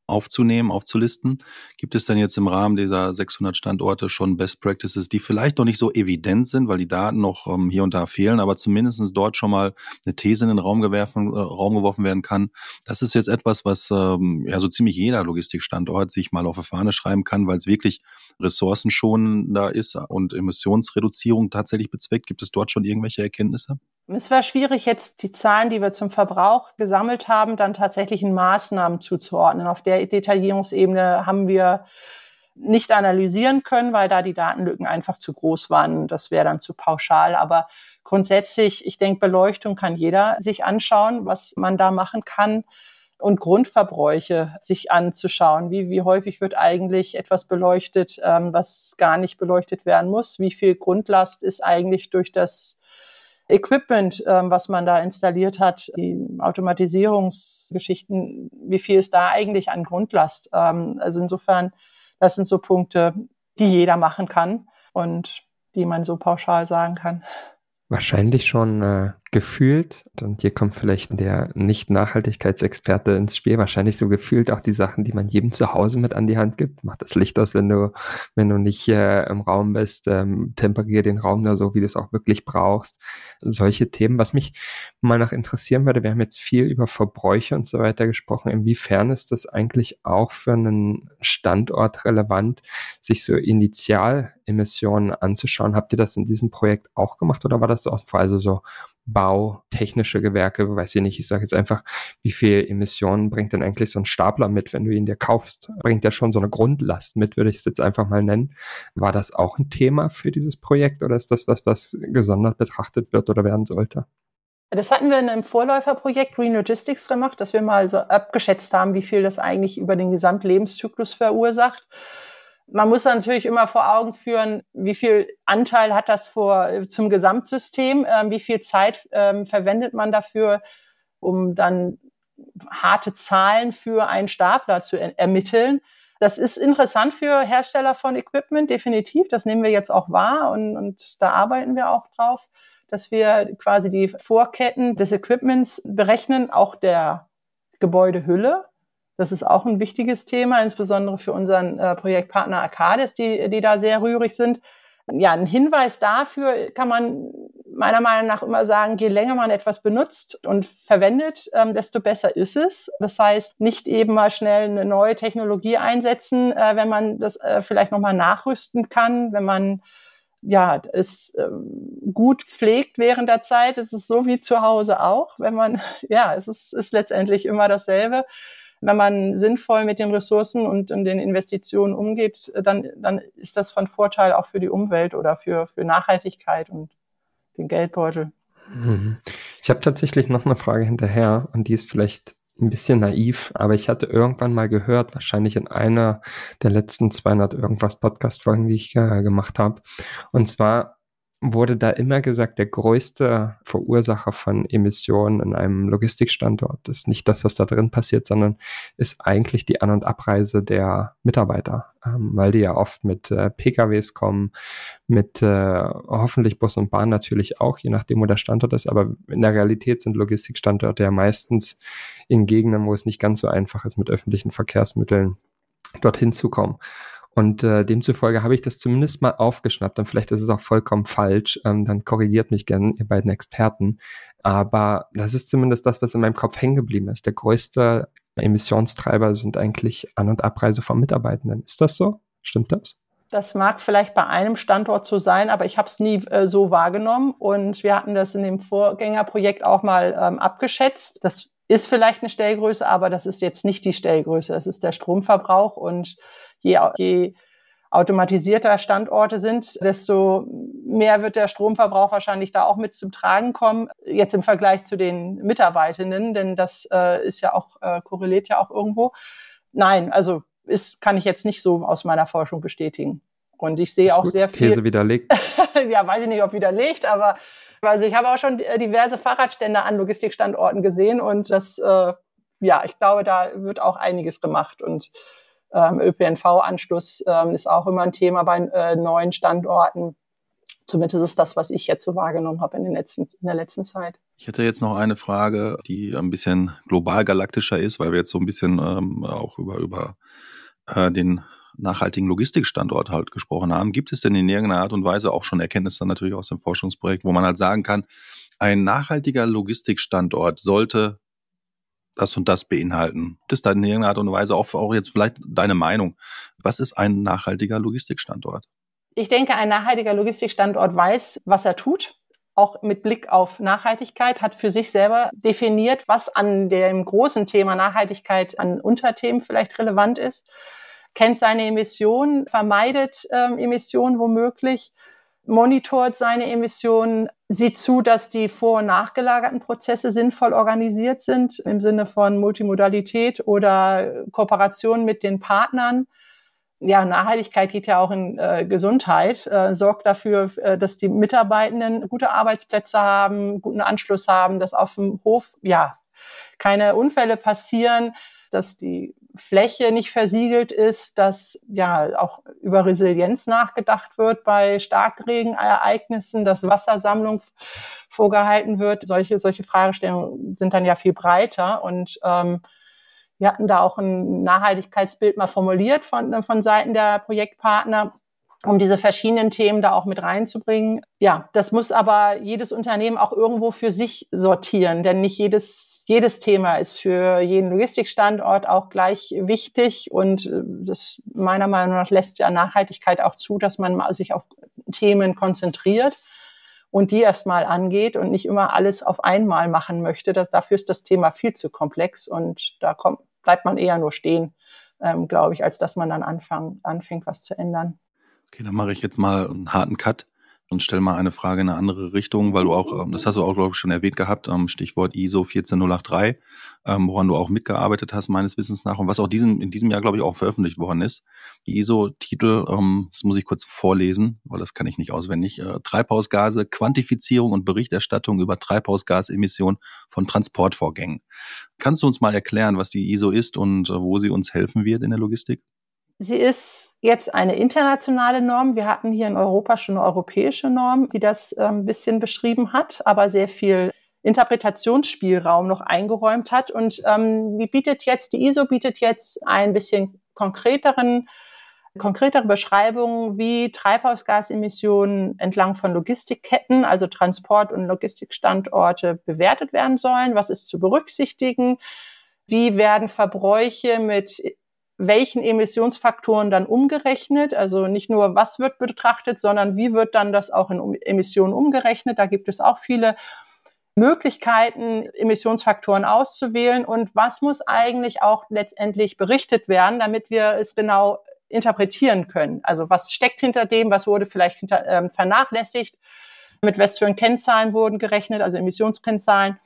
aufzunehmen, aufzulisten. Gibt es denn jetzt im Rahmen dieser 600 Standorte schon Best Practices, die vielleicht noch nicht so evident sind, weil die Daten noch ähm, hier und da fehlen, aber zumindest dort schon mal eine These in den Raum, gewerfen, äh, Raum geworfen werden kann? Das ist jetzt etwas, was ähm, ja so ziemlich jeder Logistikstandort sich mal auf die Fahne schreiben kann, weil es wirklich ressourcenschonender ist und Emissionsreduzierung tatsächlich bezweckt. Gibt es dort schon irgendwelche Erkenntnisse? Es war schwierig, jetzt die Zahlen, die wir zum Verbrauch gesammelt haben, dann tatsächlich in Maßnahmen zuzuordnen. Auf der Detaillierungsebene haben wir nicht analysieren können, weil da die Datenlücken einfach zu groß waren. Das wäre dann zu pauschal. Aber grundsätzlich, ich denke, Beleuchtung kann jeder sich anschauen, was man da machen kann. Und Grundverbräuche sich anzuschauen. Wie, wie häufig wird eigentlich etwas beleuchtet, ähm, was gar nicht beleuchtet werden muss? Wie viel Grundlast ist eigentlich durch das Equipment, ähm, was man da installiert hat, die Automatisierungsgeschichten, wie viel ist da eigentlich an Grundlast? Ähm, also insofern, das sind so Punkte, die jeder machen kann und die man so pauschal sagen kann. Wahrscheinlich schon äh, gefühlt, und hier kommt vielleicht der Nicht-Nachhaltigkeitsexperte ins Spiel, wahrscheinlich so gefühlt auch die Sachen, die man jedem zu Hause mit an die Hand gibt. Mach das Licht aus, wenn du, wenn du nicht äh, im Raum bist, ähm, temperier den Raum da so, wie du es auch wirklich brauchst. Solche Themen. Was mich mal noch interessieren würde, wir haben jetzt viel über Verbräuche und so weiter gesprochen. Inwiefern ist das eigentlich auch für einen Standort relevant, sich so Initialemissionen anzuschauen? Habt ihr das in diesem Projekt auch gemacht oder war das so aus also so bautechnische Gewerke, weiß ich nicht, ich sage jetzt einfach, wie viel Emissionen bringt denn eigentlich so ein Stapler mit, wenn du ihn dir kaufst? Bringt ja schon so eine Grundlast mit, würde ich es jetzt einfach mal nennen. War das auch ein Thema für dieses Projekt oder ist das was, was gesondert betrachtet wird oder werden sollte? Das hatten wir in einem Vorläuferprojekt Green Logistics gemacht, dass wir mal so abgeschätzt haben, wie viel das eigentlich über den Gesamtlebenszyklus verursacht. Man muss natürlich immer vor Augen führen, wie viel Anteil hat das vor, zum Gesamtsystem, äh, wie viel Zeit äh, verwendet man dafür, um dann harte Zahlen für einen Stapler zu er ermitteln. Das ist interessant für Hersteller von Equipment, definitiv. Das nehmen wir jetzt auch wahr und, und da arbeiten wir auch drauf, dass wir quasi die Vorketten des Equipments berechnen, auch der Gebäudehülle das ist auch ein wichtiges Thema, insbesondere für unseren äh, Projektpartner Arcadis, die, die da sehr rührig sind. Ja, ein Hinweis dafür kann man meiner Meinung nach immer sagen, je länger man etwas benutzt und verwendet, ähm, desto besser ist es. Das heißt, nicht eben mal schnell eine neue Technologie einsetzen, äh, wenn man das äh, vielleicht nochmal nachrüsten kann, wenn man ja, es äh, gut pflegt während der Zeit. Es ist so wie zu Hause auch, wenn man, ja, es ist, ist letztendlich immer dasselbe wenn man sinnvoll mit den Ressourcen und, und den Investitionen umgeht, dann, dann ist das von Vorteil auch für die Umwelt oder für, für Nachhaltigkeit und den Geldbeutel. Mhm. Ich habe tatsächlich noch eine Frage hinterher und die ist vielleicht ein bisschen naiv, aber ich hatte irgendwann mal gehört, wahrscheinlich in einer der letzten 200 irgendwas Podcast-Folgen, die ich äh, gemacht habe. Und zwar wurde da immer gesagt, der größte Verursacher von Emissionen in einem Logistikstandort ist nicht das, was da drin passiert, sondern ist eigentlich die An- und Abreise der Mitarbeiter, ähm, weil die ja oft mit äh, PKWs kommen, mit äh, hoffentlich Bus und Bahn natürlich auch, je nachdem, wo der Standort ist. Aber in der Realität sind Logistikstandorte ja meistens in Gegenden, wo es nicht ganz so einfach ist, mit öffentlichen Verkehrsmitteln dorthin zu kommen. Und äh, demzufolge habe ich das zumindest mal aufgeschnappt. Und vielleicht ist es auch vollkommen falsch. Ähm, dann korrigiert mich gerne, ihr beiden Experten. Aber das ist zumindest das, was in meinem Kopf hängen geblieben ist. Der größte Emissionstreiber sind eigentlich An- und Abreise von Mitarbeitenden. Ist das so? Stimmt das? Das mag vielleicht bei einem Standort so sein, aber ich habe es nie äh, so wahrgenommen. Und wir hatten das in dem Vorgängerprojekt auch mal ähm, abgeschätzt. Das ist vielleicht eine Stellgröße, aber das ist jetzt nicht die Stellgröße. Das ist der Stromverbrauch und je, je automatisierter Standorte sind, desto mehr wird der Stromverbrauch wahrscheinlich da auch mit zum Tragen kommen. Jetzt im Vergleich zu den Mitarbeitenden, denn das äh, ist ja auch, äh, korreliert ja auch irgendwo. Nein, also ist, kann ich jetzt nicht so aus meiner Forschung bestätigen. Und ich sehe auch gut. sehr viel. These widerlegt. ja, weiß ich nicht, ob widerlegt, aber also ich habe auch schon diverse Fahrradstände an Logistikstandorten gesehen und das, äh, ja, ich glaube, da wird auch einiges gemacht und ÖPNV-Anschluss ähm, ist auch immer ein Thema bei äh, neuen Standorten. Zumindest ist das, was ich jetzt so wahrgenommen habe in, letzten, in der letzten Zeit. Ich hätte jetzt noch eine Frage, die ein bisschen global galaktischer ist, weil wir jetzt so ein bisschen ähm, auch über, über äh, den nachhaltigen Logistikstandort halt gesprochen haben. Gibt es denn in irgendeiner Art und Weise auch schon Erkenntnisse natürlich aus dem Forschungsprojekt, wo man halt sagen kann, ein nachhaltiger Logistikstandort sollte das und das beinhalten? Gibt es da in irgendeiner Art und Weise auch, auch jetzt vielleicht deine Meinung? Was ist ein nachhaltiger Logistikstandort? Ich denke, ein nachhaltiger Logistikstandort weiß, was er tut. Auch mit Blick auf Nachhaltigkeit hat für sich selber definiert, was an dem großen Thema Nachhaltigkeit an Unterthemen vielleicht relevant ist, kennt seine Emissionen, vermeidet ähm, Emissionen womöglich, monitort seine Emissionen, sieht zu, dass die vor- und nachgelagerten Prozesse sinnvoll organisiert sind im Sinne von Multimodalität oder Kooperation mit den Partnern. Ja, Nachhaltigkeit geht ja auch in äh, Gesundheit, äh, sorgt dafür, äh, dass die Mitarbeitenden gute Arbeitsplätze haben, guten Anschluss haben, dass auf dem Hof ja keine Unfälle passieren, dass die Fläche nicht versiegelt ist, dass ja auch über Resilienz nachgedacht wird bei Starkregenereignissen, dass Wassersammlung vorgehalten wird. Solche, solche Fragestellungen sind dann ja viel breiter und ähm, wir hatten da auch ein Nachhaltigkeitsbild mal formuliert von, von Seiten der Projektpartner, um diese verschiedenen Themen da auch mit reinzubringen. Ja, das muss aber jedes Unternehmen auch irgendwo für sich sortieren, denn nicht jedes, jedes Thema ist für jeden Logistikstandort auch gleich wichtig und äh, das meiner Meinung nach lässt ja Nachhaltigkeit auch zu, dass man sich auf Themen konzentriert und die erstmal angeht und nicht immer alles auf einmal machen möchte. Das, dafür ist das Thema viel zu komplex und da kommt, bleibt man eher nur stehen, ähm, glaube ich, als dass man dann anfang, anfängt, was zu ändern. Okay, dann mache ich jetzt mal einen harten Cut und stell mal eine Frage in eine andere Richtung, weil du auch, ähm, das hast du auch, glaube ich, schon erwähnt gehabt, ähm, Stichwort ISO 14083, ähm, woran du auch mitgearbeitet hast, meines Wissens nach, und was auch diesen, in diesem Jahr, glaube ich, auch veröffentlicht worden ist. Die ISO-Titel, das muss ich kurz vorlesen, weil das kann ich nicht auswendig. Äh, Treibhausgase, Quantifizierung und Berichterstattung über Treibhausgasemissionen von Transportvorgängen. Kannst du uns mal erklären, was die ISO ist und äh, wo sie uns helfen wird in der Logistik? Sie ist jetzt eine internationale Norm. Wir hatten hier in Europa schon eine europäische Norm, die das ein bisschen beschrieben hat, aber sehr viel Interpretationsspielraum noch eingeräumt hat. Und ähm, die bietet jetzt, die ISO bietet jetzt ein bisschen konkreteren, konkretere Beschreibungen, wie Treibhausgasemissionen entlang von Logistikketten, also Transport- und Logistikstandorte bewertet werden sollen. Was ist zu berücksichtigen? Wie werden Verbräuche mit welchen Emissionsfaktoren dann umgerechnet. Also nicht nur, was wird betrachtet, sondern wie wird dann das auch in Emissionen umgerechnet. Da gibt es auch viele Möglichkeiten, Emissionsfaktoren auszuwählen und was muss eigentlich auch letztendlich berichtet werden, damit wir es genau interpretieren können. Also was steckt hinter dem, was wurde vielleicht hinter, ähm, vernachlässigt, mit was für Kennzahlen wurden gerechnet, also Emissionskennzahlen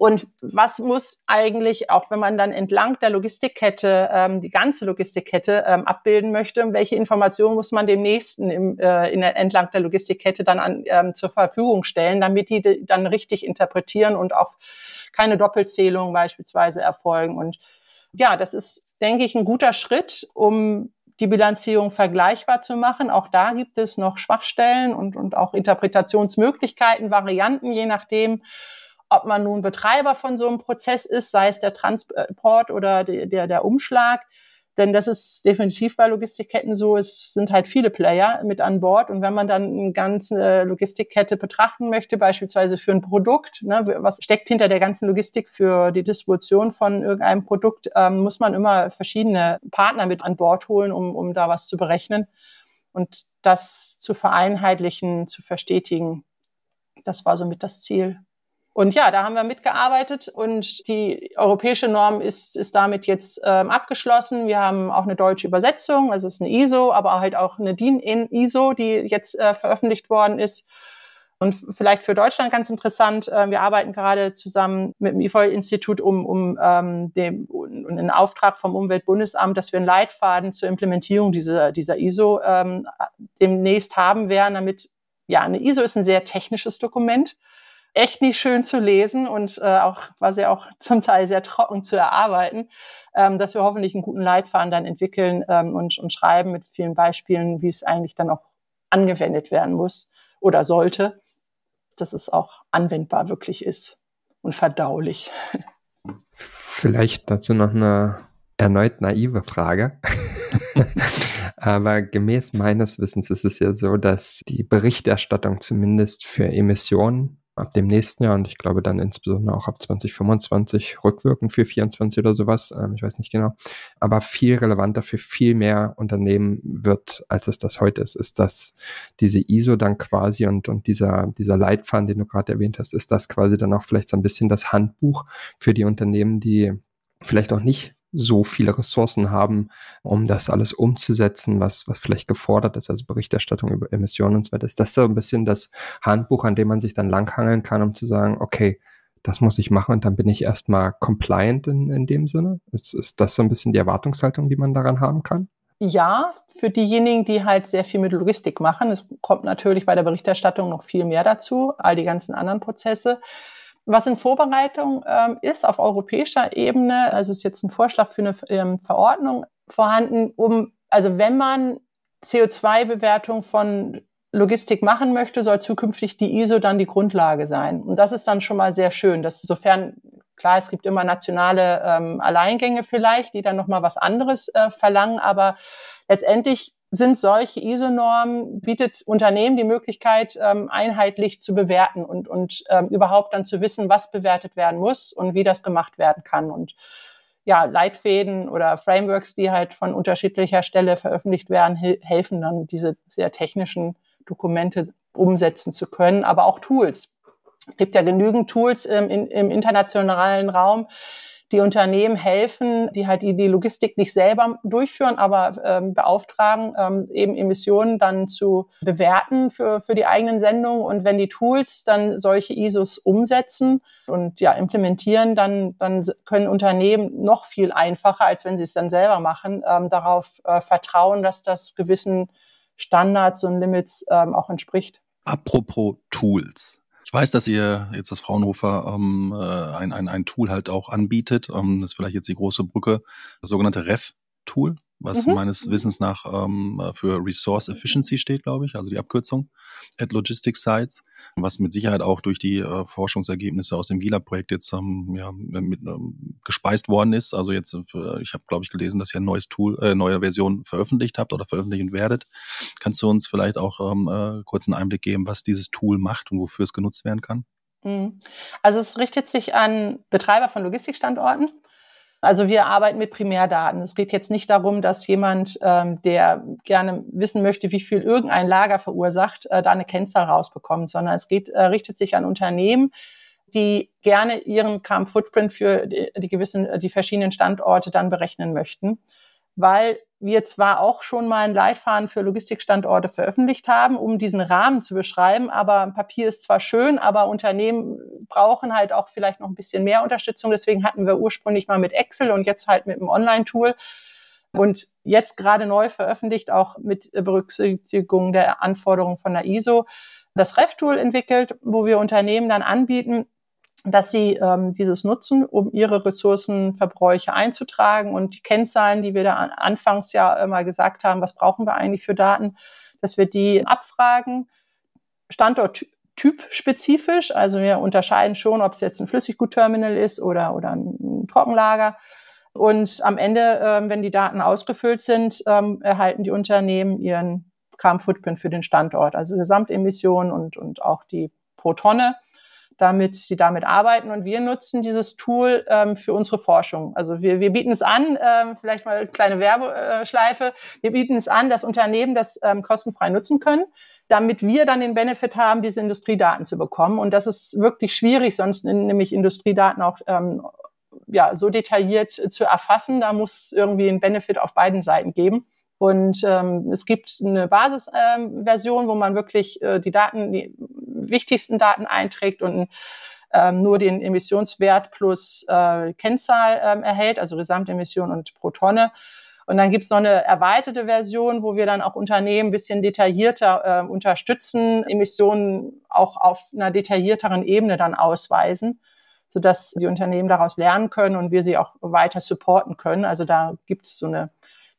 und was muss eigentlich, auch wenn man dann entlang der Logistikkette, ähm, die ganze Logistikkette ähm, abbilden möchte, welche Informationen muss man dem Nächsten im, äh, in der, entlang der Logistikkette dann an, ähm, zur Verfügung stellen, damit die dann richtig interpretieren und auch keine Doppelzählungen beispielsweise erfolgen. Und ja, das ist, denke ich, ein guter Schritt, um die Bilanzierung vergleichbar zu machen. Auch da gibt es noch Schwachstellen und, und auch Interpretationsmöglichkeiten, Varianten, je nachdem, ob man nun Betreiber von so einem Prozess ist, sei es der Transport oder der, der, Umschlag. Denn das ist definitiv bei Logistikketten so. Es sind halt viele Player mit an Bord. Und wenn man dann eine ganze Logistikkette betrachten möchte, beispielsweise für ein Produkt, ne, was steckt hinter der ganzen Logistik für die Distribution von irgendeinem Produkt, ähm, muss man immer verschiedene Partner mit an Bord holen, um, um da was zu berechnen. Und das zu vereinheitlichen, zu verstetigen, das war somit das Ziel. Und ja, da haben wir mitgearbeitet und die europäische Norm ist, ist damit jetzt ähm, abgeschlossen. Wir haben auch eine deutsche Übersetzung, also es ist eine ISO, aber halt auch eine DIN ISO, die jetzt äh, veröffentlicht worden ist. Und vielleicht für Deutschland ganz interessant, äh, wir arbeiten gerade zusammen mit dem IFOL-Institut um, um ähm, dem, um, einen Auftrag vom Umweltbundesamt, dass wir einen Leitfaden zur Implementierung dieser, dieser ISO ähm, demnächst haben werden, damit, ja, eine ISO ist ein sehr technisches Dokument echt nicht schön zu lesen und äh, auch war sie auch zum Teil sehr trocken zu erarbeiten, ähm, dass wir hoffentlich einen guten Leitfaden dann entwickeln ähm, und, und schreiben mit vielen Beispielen, wie es eigentlich dann auch angewendet werden muss oder sollte, dass es auch anwendbar wirklich ist und verdaulich. Vielleicht dazu noch eine erneut naive Frage. Aber gemäß meines Wissens ist es ja so, dass die Berichterstattung zumindest für Emissionen ab dem nächsten Jahr und ich glaube dann insbesondere auch ab 2025 rückwirkend für 24 oder sowas, ähm, ich weiß nicht genau, aber viel relevanter für viel mehr Unternehmen wird, als es das heute ist, ist das diese ISO dann quasi und, und dieser, dieser Leitfaden, den du gerade erwähnt hast, ist das quasi dann auch vielleicht so ein bisschen das Handbuch für die Unternehmen, die vielleicht auch nicht so viele Ressourcen haben, um das alles umzusetzen, was, was vielleicht gefordert ist, also Berichterstattung über Emissionen und so weiter. Ist das so ein bisschen das Handbuch, an dem man sich dann langhangeln kann, um zu sagen, okay, das muss ich machen und dann bin ich erstmal compliant in, in dem Sinne? Ist, ist das so ein bisschen die Erwartungshaltung, die man daran haben kann? Ja, für diejenigen, die halt sehr viel mit Logistik machen. Es kommt natürlich bei der Berichterstattung noch viel mehr dazu, all die ganzen anderen Prozesse. Was in Vorbereitung ähm, ist auf europäischer Ebene, also ist jetzt ein Vorschlag für eine ähm, Verordnung vorhanden, um, also wenn man CO2-Bewertung von Logistik machen möchte, soll zukünftig die ISO dann die Grundlage sein. Und das ist dann schon mal sehr schön, dass sofern klar, es gibt immer nationale ähm, Alleingänge vielleicht, die dann noch mal was anderes äh, verlangen, aber letztendlich sind solche ISO-Normen, bietet Unternehmen die Möglichkeit, ähm, einheitlich zu bewerten und, und ähm, überhaupt dann zu wissen, was bewertet werden muss und wie das gemacht werden kann. Und ja, Leitfäden oder Frameworks, die halt von unterschiedlicher Stelle veröffentlicht werden, helfen dann, diese sehr technischen Dokumente umsetzen zu können, aber auch Tools. Es gibt ja genügend Tools im, im, im internationalen Raum, die Unternehmen helfen, die halt die, Logistik nicht selber durchführen, aber ähm, beauftragen, ähm, eben Emissionen dann zu bewerten für, für die eigenen Sendungen. Und wenn die Tools dann solche ISOs umsetzen und ja implementieren, dann, dann können Unternehmen noch viel einfacher, als wenn sie es dann selber machen, ähm, darauf äh, vertrauen, dass das gewissen Standards und Limits ähm, auch entspricht. Apropos Tools. Ich weiß, dass ihr jetzt das Fraunhofer ähm, äh, ein, ein, ein Tool halt auch anbietet. Ähm, das ist vielleicht jetzt die große Brücke, das sogenannte REF-Tool was mhm. meines Wissens nach ähm, für Resource Efficiency steht, glaube ich, also die Abkürzung, at Logistics Sites, was mit Sicherheit auch durch die äh, Forschungsergebnisse aus dem GILA-Projekt jetzt ähm, ja, mit, ähm, gespeist worden ist. Also jetzt, äh, ich habe, glaube ich, gelesen, dass ihr ein neues Tool, äh, neue Version veröffentlicht habt oder veröffentlichen werdet. Kannst du uns vielleicht auch ähm, äh, kurz einen Einblick geben, was dieses Tool macht und wofür es genutzt werden kann? Mhm. Also es richtet sich an Betreiber von Logistikstandorten also wir arbeiten mit Primärdaten. Es geht jetzt nicht darum, dass jemand, ähm, der gerne wissen möchte, wie viel irgendein Lager verursacht, äh, da eine Kennzahl rausbekommt, sondern es geht, äh, richtet sich an Unternehmen, die gerne ihren Carbon Footprint für die, die gewissen, die verschiedenen Standorte dann berechnen möchten weil wir zwar auch schon mal ein Leitfaden für Logistikstandorte veröffentlicht haben, um diesen Rahmen zu beschreiben, aber Papier ist zwar schön, aber Unternehmen brauchen halt auch vielleicht noch ein bisschen mehr Unterstützung. Deswegen hatten wir ursprünglich mal mit Excel und jetzt halt mit einem Online-Tool und jetzt gerade neu veröffentlicht, auch mit Berücksichtigung der Anforderungen von der ISO, das REF-Tool entwickelt, wo wir Unternehmen dann anbieten, dass sie ähm, dieses nutzen, um ihre Ressourcenverbräuche einzutragen und die Kennzahlen, die wir da anfangs ja immer gesagt haben, was brauchen wir eigentlich für Daten, dass wir die abfragen, Standort typspezifisch, also wir unterscheiden schon, ob es jetzt ein Flüssiggutterminal ist oder, oder ein Trockenlager. Und am Ende, ähm, wenn die Daten ausgefüllt sind, ähm, erhalten die Unternehmen ihren Carbon Footprint für den Standort, also Gesamtemissionen und, und auch die pro Tonne damit sie damit arbeiten. Und wir nutzen dieses Tool ähm, für unsere Forschung. Also wir, wir bieten es an, ähm, vielleicht mal eine kleine Werbeschleife, wir bieten es an, dass Unternehmen das ähm, kostenfrei nutzen können, damit wir dann den Benefit haben, diese Industriedaten zu bekommen. Und das ist wirklich schwierig, sonst nämlich Industriedaten auch ähm, ja, so detailliert zu erfassen. Da muss irgendwie ein Benefit auf beiden Seiten geben. Und ähm, es gibt eine Basisversion, ähm, wo man wirklich äh, die Daten, die wichtigsten Daten einträgt und ähm, nur den Emissionswert plus äh, Kennzahl ähm, erhält, also Gesamtemission und pro Tonne. Und dann gibt's noch eine erweiterte Version, wo wir dann auch Unternehmen ein bisschen detaillierter äh, unterstützen, Emissionen auch auf einer detaillierteren Ebene dann ausweisen, sodass die Unternehmen daraus lernen können und wir sie auch weiter supporten können. Also da gibt's so eine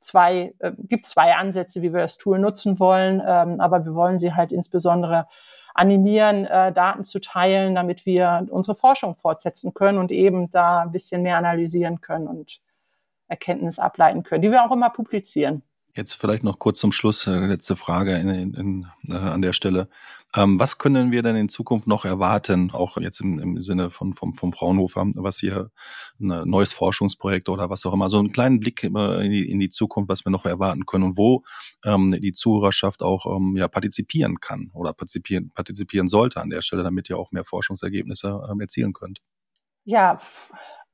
zwei, äh, gibt zwei Ansätze, wie wir das Tool nutzen wollen, ähm, aber wir wollen sie halt insbesondere animieren, äh, Daten zu teilen, damit wir unsere Forschung fortsetzen können und eben da ein bisschen mehr analysieren können und Erkenntnis ableiten können, die wir auch immer publizieren. Jetzt vielleicht noch kurz zum Schluss, äh, letzte Frage in, in, in, äh, an der Stelle. Ähm, was können wir denn in Zukunft noch erwarten, auch jetzt im, im Sinne von, vom, vom Fraunhofer, was hier ein neues Forschungsprojekt oder was auch immer, so einen kleinen Blick in die, in die Zukunft, was wir noch erwarten können und wo ähm, die Zuhörerschaft auch ähm, ja, partizipieren kann oder partizipieren, partizipieren sollte an der Stelle, damit ihr auch mehr Forschungsergebnisse ähm, erzielen könnt? Ja,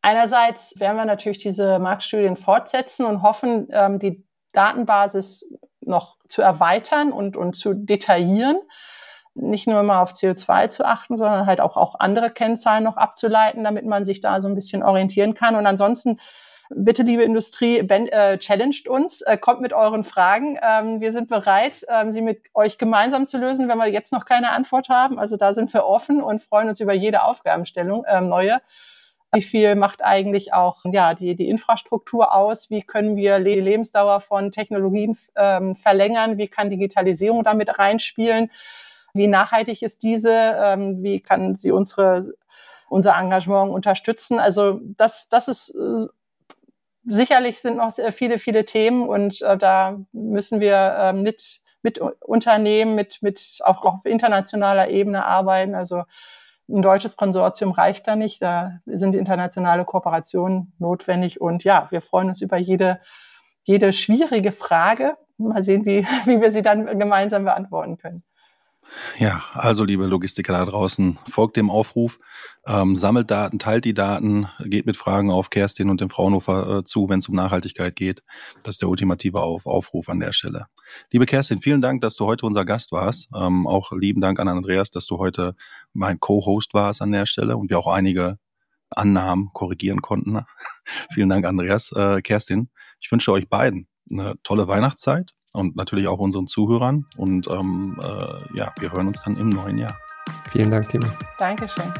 einerseits werden wir natürlich diese Marktstudien fortsetzen und hoffen, ähm, die Datenbasis noch zu erweitern und, und zu detaillieren. Nicht nur immer auf CO2 zu achten, sondern halt auch, auch andere Kennzahlen noch abzuleiten, damit man sich da so ein bisschen orientieren kann. Und ansonsten bitte, liebe Industrie, ben, äh, challenged uns, äh, kommt mit euren Fragen. Ähm, wir sind bereit, ähm, sie mit euch gemeinsam zu lösen, wenn wir jetzt noch keine Antwort haben. Also da sind wir offen und freuen uns über jede Aufgabenstellung, äh, neue. Wie viel macht eigentlich auch ja, die, die Infrastruktur aus? Wie können wir die Lebensdauer von Technologien ähm, verlängern? Wie kann Digitalisierung damit reinspielen? Wie nachhaltig ist diese? Ähm, wie kann sie unsere, unser Engagement unterstützen? Also das, das ist äh, sicherlich sind noch sehr viele, viele Themen und äh, da müssen wir äh, mit, mit Unternehmen, mit, mit auch auf internationaler Ebene arbeiten. Also ein deutsches Konsortium reicht da nicht. Da sind internationale Kooperationen notwendig. Und ja, wir freuen uns über jede, jede schwierige Frage. Mal sehen, wie, wie wir sie dann gemeinsam beantworten können. Ja, also liebe Logistiker da draußen, folgt dem Aufruf, ähm, sammelt Daten, teilt die Daten, geht mit Fragen auf Kerstin und dem Fraunhofer äh, zu, wenn es um Nachhaltigkeit geht. Das ist der ultimative auf Aufruf an der Stelle. Liebe Kerstin, vielen Dank, dass du heute unser Gast warst. Ähm, auch lieben Dank an Andreas, dass du heute mein Co-Host warst an der Stelle und wir auch einige Annahmen korrigieren konnten. vielen Dank, Andreas. Äh, Kerstin, ich wünsche euch beiden eine tolle Weihnachtszeit und natürlich auch unseren Zuhörern. Und ähm, äh, ja, wir hören uns dann im neuen Jahr. Vielen Dank, Timo. Dankeschön.